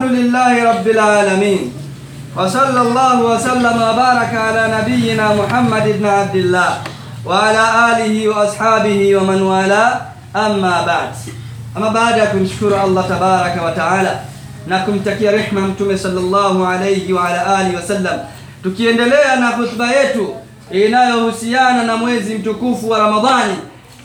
Alhamdulillahi rabbil alamin. Wa sallallahu wa sallama baraka ala nabiyyina Muhammad ibn Abdillah wa ala alihi wa ashabihi wa man wala. Amma ba'd. Ama baada ya kumshukuru Allah tabaraka wa taala na kumtakia rehma mtume sallallahu alayhi wa ala alihi wa sallam, tukiendelea na khutba yetu inayohusiana na mwezi mtukufu wa Ramadhani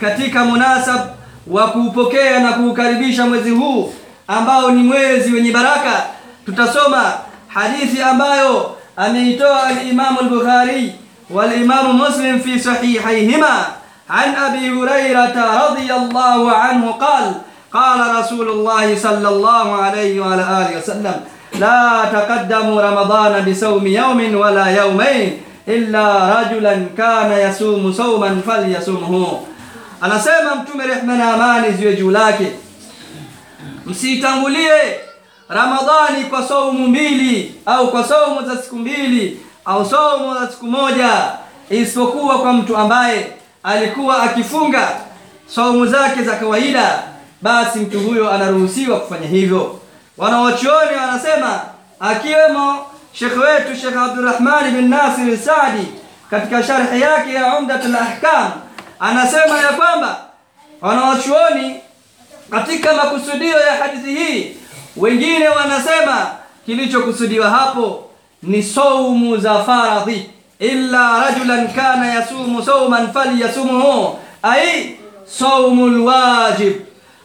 katika munasab wa kuupokea na kuukaribisha mwezi huu ambao ni mwezi wenye baraka tutasoma hadithi ambayo ameitoa al-Imam al-Bukhari wal-Imam Muslim fi sahihayhima an Abi Hurairah radhiyallahu anhu qala قال رسول الله صلى الله عليه وعلى آله وسلم لا تقدموا رمضان بصوم يوم ولا يومين إلا رجلا كان يصوم صوما فليصومه anasema mtume rehma na amani ziwe lake ramadhani kwa saumu mbili au kwa saumu za siku mbili au saumu za siku moja isipokuwa kwa mtu ambaye alikuwa akifunga saumu zake za kawaida basi mtu huyo anaruhusiwa kufanya hivyo. Wanawachuoni wanasema akiwemo Sheikh wetu shekh abdurahmani bin nasir saadi katika sharhi yake ya umdatul ahkam anasema ya kwamba wanawachuoni katika makusudio ya hadithi hii wengine wanasema kilichokusudiwa hapo ni saumu za faradhi. Illa rajulan kana yasumu sauman falyasumuhu. Ai saumul wajib.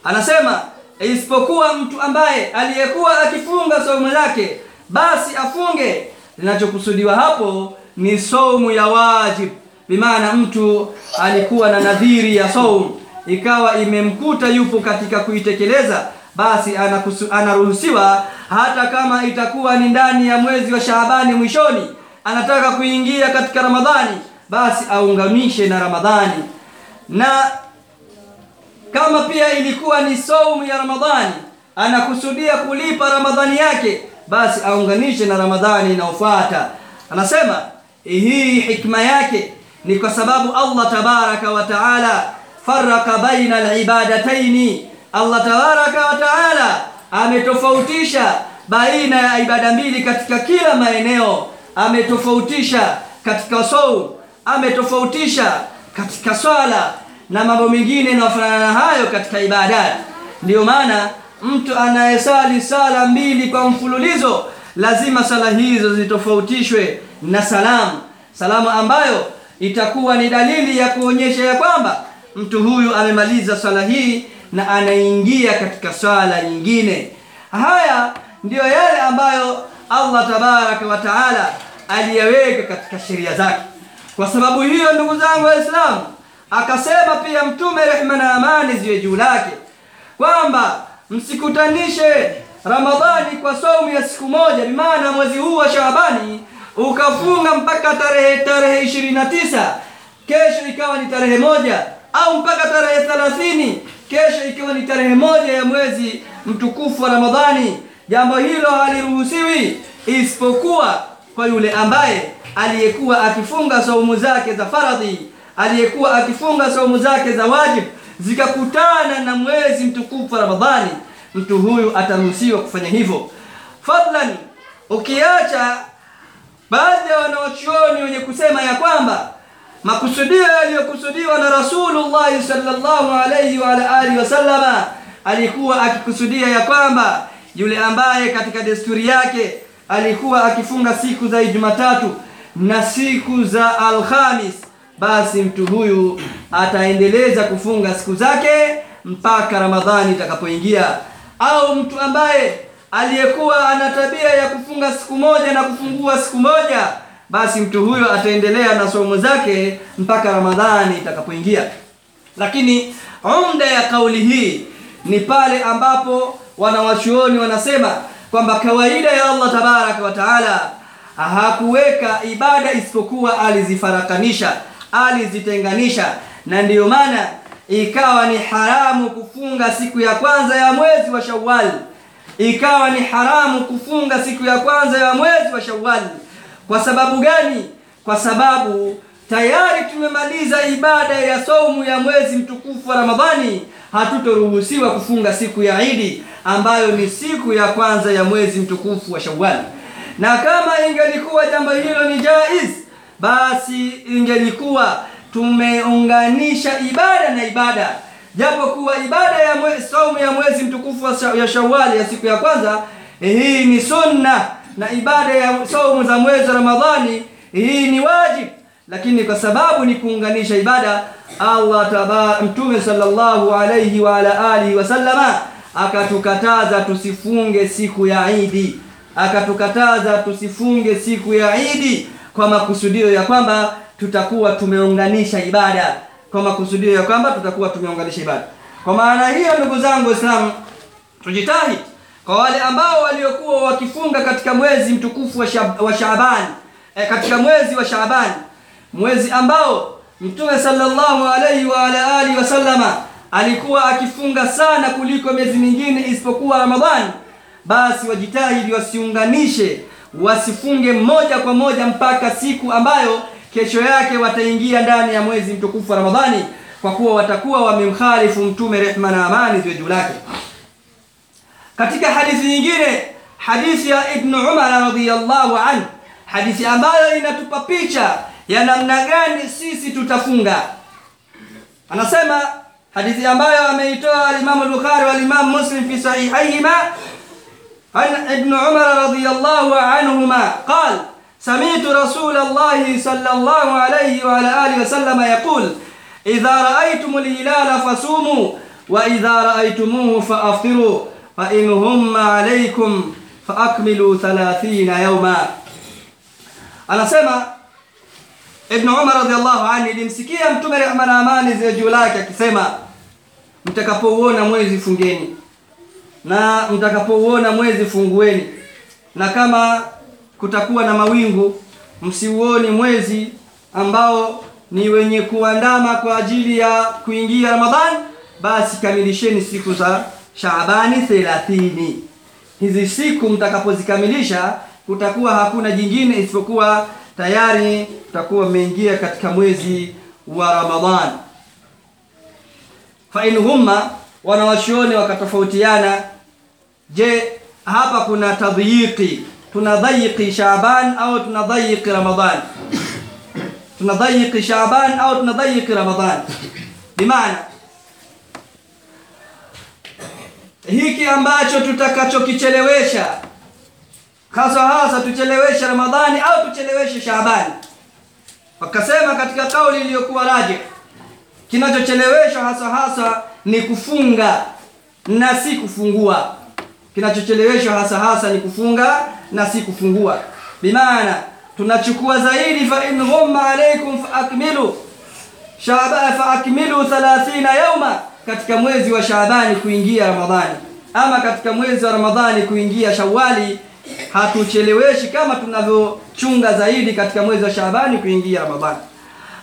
Anasema isipokuwa mtu ambaye aliyekuwa akifunga saumu yake, basi afunge. Linachokusudiwa hapo ni saumu ya wajib. Bimaana mtu alikuwa na nadhiri ya saumu ikawa imemkuta yupo katika kuitekeleza basi anakusu, anaruhusiwa hata kama itakuwa ni ndani ya mwezi wa Shaabani mwishoni anataka kuingia katika Ramadhani basi aungamishe na Ramadhani. Na kama pia ilikuwa ni saumu ya Ramadhani anakusudia kulipa Ramadhani yake basi aunganishe na Ramadhani inayofuata. Anasema hii hikma yake ni kwa sababu Allah tabaraka wa taala faraka baina alibadataini. Allah tabaraka wa taala ametofautisha baina ya ibada mbili katika kila maeneo. Ametofautisha katika saum ametofautisha katika swala na mambo mengine yanayofanana na hayo katika ibadati ndiyo maana mtu anayesali sala mbili kwa mfululizo lazima sala hizo zitofautishwe na salamu. Salamu ambayo itakuwa ni dalili ya kuonyesha ya kwamba mtu huyu amemaliza swala hii na anaingia katika swala nyingine. Haya ndiyo yale ambayo Allah tabaraka wa taala aliyaweka katika sheria zake. Kwa sababu hiyo ndugu zangu waislamu akasema pia mtume rehma na amani ziwe juu lake kwamba msikutanishe ramadhani kwa saumu ya siku moja bimaana mwezi huu wa shaabani ukafunga mpaka tarehe tarehe ishirini na tisa. Kesho ikawa ni tarehe moja au mpaka tarehe thelathini kesho ikiwa ni tarehe moja ya mwezi mtukufu wa ramadhani. Jambo hilo haliruhusiwi isipokuwa kwa yule ambaye aliyekuwa akifunga saumu zake za faradhi aliyekuwa akifunga saumu zake za wajib zikakutana na mwezi mtukufu wa ramadhani. Mtu huyu ataruhusiwa kufanya hivyo. Fadlan ukiacha baadhi ya wanaochuoni wenye kusema ya kwamba makusudio yaliyokusudiwa Rasulullah sallallahu alayhi wa alihi wasallama alikuwa akikusudia ya kwamba yule ambaye katika desturi yake alikuwa akifunga siku za Jumatatu na siku za Alhamis basi mtu huyu ataendeleza kufunga siku zake mpaka Ramadhani itakapoingia. Au mtu ambaye aliyekuwa ana tabia ya kufunga siku moja na kufungua siku moja basi mtu huyo ataendelea na somo zake mpaka Ramadhani itakapoingia lakini umda ya kauli hii ni pale ambapo wanawachuoni wanasema kwamba kawaida ya Allah tabaraka wa taala hakuweka ibada isipokuwa alizifarakanisha alizitenganisha. Na ndiyo maana ikawa ni haramu kufunga siku ya kwanza ya mwezi wa Shawwal. Ikawa ni haramu kufunga siku ya kwanza ya mwezi wa Shawwal. Kwa sababu gani? Kwa sababu tayari tumemaliza ibada ya saumu ya mwezi mtukufu wa Ramadhani. Hatutoruhusiwa kufunga siku ya Idi ambayo ni siku ya kwanza ya mwezi mtukufu wa Shawwal. Na kama ingelikuwa jambo hilo ni jaiz, basi ingelikuwa tumeunganisha ibada na ibada, japo kuwa ibada ya mwezi, saumu ya mwezi mtukufu wa Shawwal ya siku ya kwanza hii ni sunna, na ibada ya saumu za mwezi wa Ramadhani hii ni wajib, lakini kwa sababu ni kuunganisha ibada, Allah taba Mtume sallallahu alayhi wa ala alihi wasallama akatukataza tusifunge siku ya Idi, akatukataza tusifunge siku ya Idi kwa makusudio ya kwamba tutakuwa tumeunganisha ibada, kwa makusudio ya kwamba tutakuwa tumeunganisha ibada. Kwa maana hiyo, ndugu zangu Waislamu, tujitahidi. Kwa wale ambao waliokuwa wakifunga katika mwezi mtukufu wa, Shab wa Shaaban e, katika mwezi wa Shaaban, mwezi ambao Mtume sallallahu alayhi wa ala alihi wasallama alikuwa akifunga sana kuliko miezi mingine isipokuwa Ramadhani, basi wajitahidi wasiunganishe, wasifunge moja kwa moja mpaka siku ambayo kesho yake wataingia ndani ya mwezi mtukufu wa Ramadhani, kwa kuwa watakuwa wamemkhalifu Mtume, rehma na amani ziwe juu lake. Katika hadithi nyingine, hadithi ya Ibn Umar radhiyallahu anhu, hadithi ambayo inatupa picha ya namna gani sisi tutafunga. Anasema hadithi ambayo ameitoa al-Imam al-Bukhari wa al-Imam Muslim fi sahihayhima an Ibn Umar radhiyallahu anhuma qala سمعت رسول الله صلى الله عليه وعلى آله وسلم يقول إذا رأيتم الهلال فصوموا وإذا رأيتموه فأفطروا فإن هم عليكم فأكملوا ثلاثين يوما anasema Ibn Umar radhiallahu anhu, ilimsikia Mtume rehma na amani ziwe juu lake akisema, mtakapouona mwezi fungeni, na mtakapouona mwezi fungueni, na kama kutakuwa na mawingu msiuoni mwezi ambao ni wenye kuandama kwa ajili ya kuingia Ramadhani, basi kamilisheni siku za Shaabani 30. Hizi siku mtakapozikamilisha, kutakuwa hakuna jingine isipokuwa tayari tutakuwa mmeingia katika mwezi wa Ramadhani. Fa in humma, wanawachuoni wakatofautiana, je, hapa kuna tadhyiqi, tunadhayiki Shaaban au tunadhayiki Ramadhani? Tunadhayiki Shaaban au tunadhayiki Ramadhani? Bimaana hiki ambacho tutakachokichelewesha hasa hasa tucheleweshe Ramadhani au tucheleweshe Shaabani. Wakasema katika kauli iliyokuwa raje, kinachocheleweshwa hasa hasa ni kufunga na si kufungua. Kinachocheleweshwa hasa hasa ni kufunga na si kufungua. Bimaana tunachukua zaidi, fa in ghumma alaykum fa akmilu Shaaban fa akmilu 30 yauma, katika mwezi wa Shaabani kuingia Ramadhani, ama katika mwezi wa Ramadhani kuingia Shawali hatucheleweshi kama tunavyochunga zaidi katika mwezi wa Shaabani kuingia Ramadhani.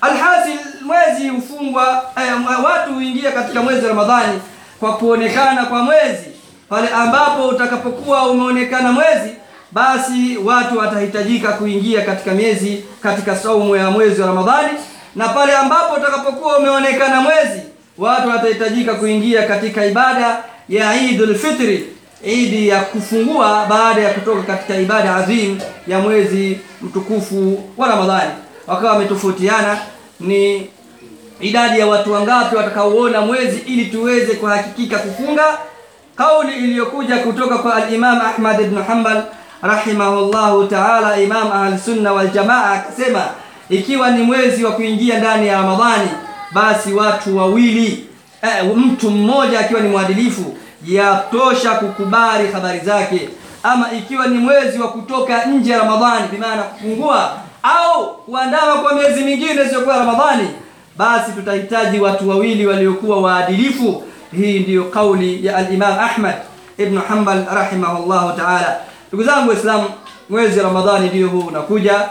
Alhasil, mwezi hufungwa eh, watu huingia katika mwezi wa Ramadhani kwa kuonekana kwa mwezi. Pale ambapo utakapokuwa umeonekana mwezi, basi watu watahitajika kuingia katika miezi katika saumu ya mwezi wa Ramadhani, na pale ambapo utakapokuwa umeonekana mwezi, watu watahitajika kuingia katika ibada ya Eidul Fitri idi ya kufungua baada ya kutoka katika ibada adhim ya mwezi mtukufu wa Ramadhani. Wakawa wametofautiana ni idadi ya watu wangapi watakaoona mwezi ili tuweze kuhakikika kufunga. Kauli iliyokuja kutoka kwa al-Imam Ahmad ibn Hanbal rahimahullahu ta'ala, Imam Ahlus-Sunna wal Jamaa akasema, ikiwa ni mwezi wa kuingia ndani ya Ramadhani, basi watu wawili eh, mtu mmoja akiwa ni mwadilifu yatosha kukubali habari zake. Ama ikiwa ni mwezi wa kutoka nje ya Ramadhani, bimaana kufungua au kuandama kwa miezi mingine isiyokuwa Ramadhani, basi tutahitaji watu wawili waliokuwa waadilifu. Hii ndiyo kauli ya al-Imam Ahmad ibn Hanbal rahimahullahu ta'ala. Ndugu zangu Waislamu, mwezi Ramadhani ndio huu unakuja,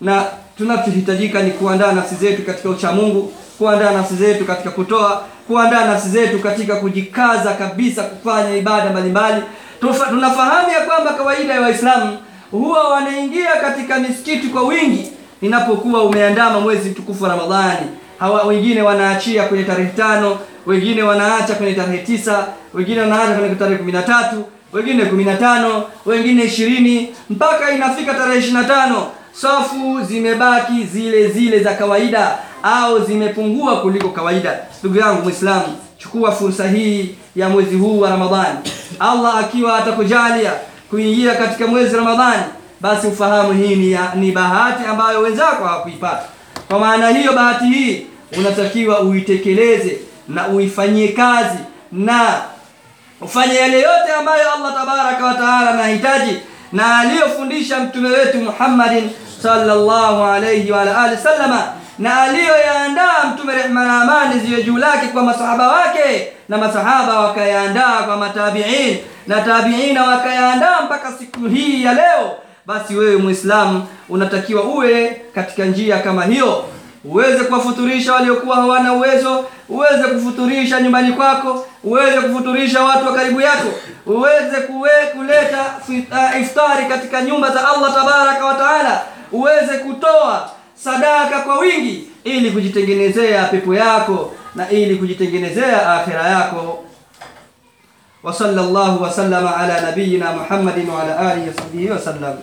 na tunachohitajika ni kuandaa nafsi zetu katika uchamungu, kuandaa nafsi zetu katika kutoa kuandaa nafsi zetu katika kujikaza kabisa kufanya ibada mbalimbali. Tunafahamu ya kwamba kawaida ya Waislamu huwa wanaingia katika misikiti kwa wingi inapokuwa umeandama mwezi mtukufu wa Ramadhani. Hawa wengine wanaachia kwenye tarehe tano, wengine wanaacha kwenye tarehe tisa, wengine wanaacha kwenye tarehe kumi na tatu, wengine kumi na tano, wengine ishirini, mpaka inafika tarehe ishirini na tano safu zimebaki zile zile za kawaida au zimepungua kuliko kawaida. Ndugu yangu Muislamu, chukua fursa hii ya mwezi huu wa Ramadhani. Allah akiwa atakujalia kuingia katika mwezi Ramadhani, basi ufahamu hii ni, ni bahati ambayo wenzako hawakuipata. Kwa maana hiyo, bahati hii unatakiwa uitekeleze na uifanyie kazi na ufanye yale yote ambayo Allah tabaraka wa taala anahitaji na aliyofundisha mtume wetu Muhammadin sallallahu alayhi wa alihi sallama na aliyoyaandaa mtume rehma na amani ziwe juu lake kwa masahaba wake na masahaba wakayaandaa kwa matabiin na tabiina wakayaandaa mpaka siku hii ya leo. Basi wewe muislamu unatakiwa uwe katika njia kama hiyo. Uweze kuwafuturisha waliokuwa hawana uwezo uweze kufuturisha nyumbani kwako uweze kufuturisha watu wa karibu yako uweze kuwe, kuleta iftari katika nyumba za Allah tabaraka wa taala uweze kutoa sadaka kwa wingi ili kujitengenezea pepo yako na ili kujitengenezea akhira yako. Wa sallallahu wa sallama ala nabiyina Muhammadin wa ala alihi wa sahbihi wa sallam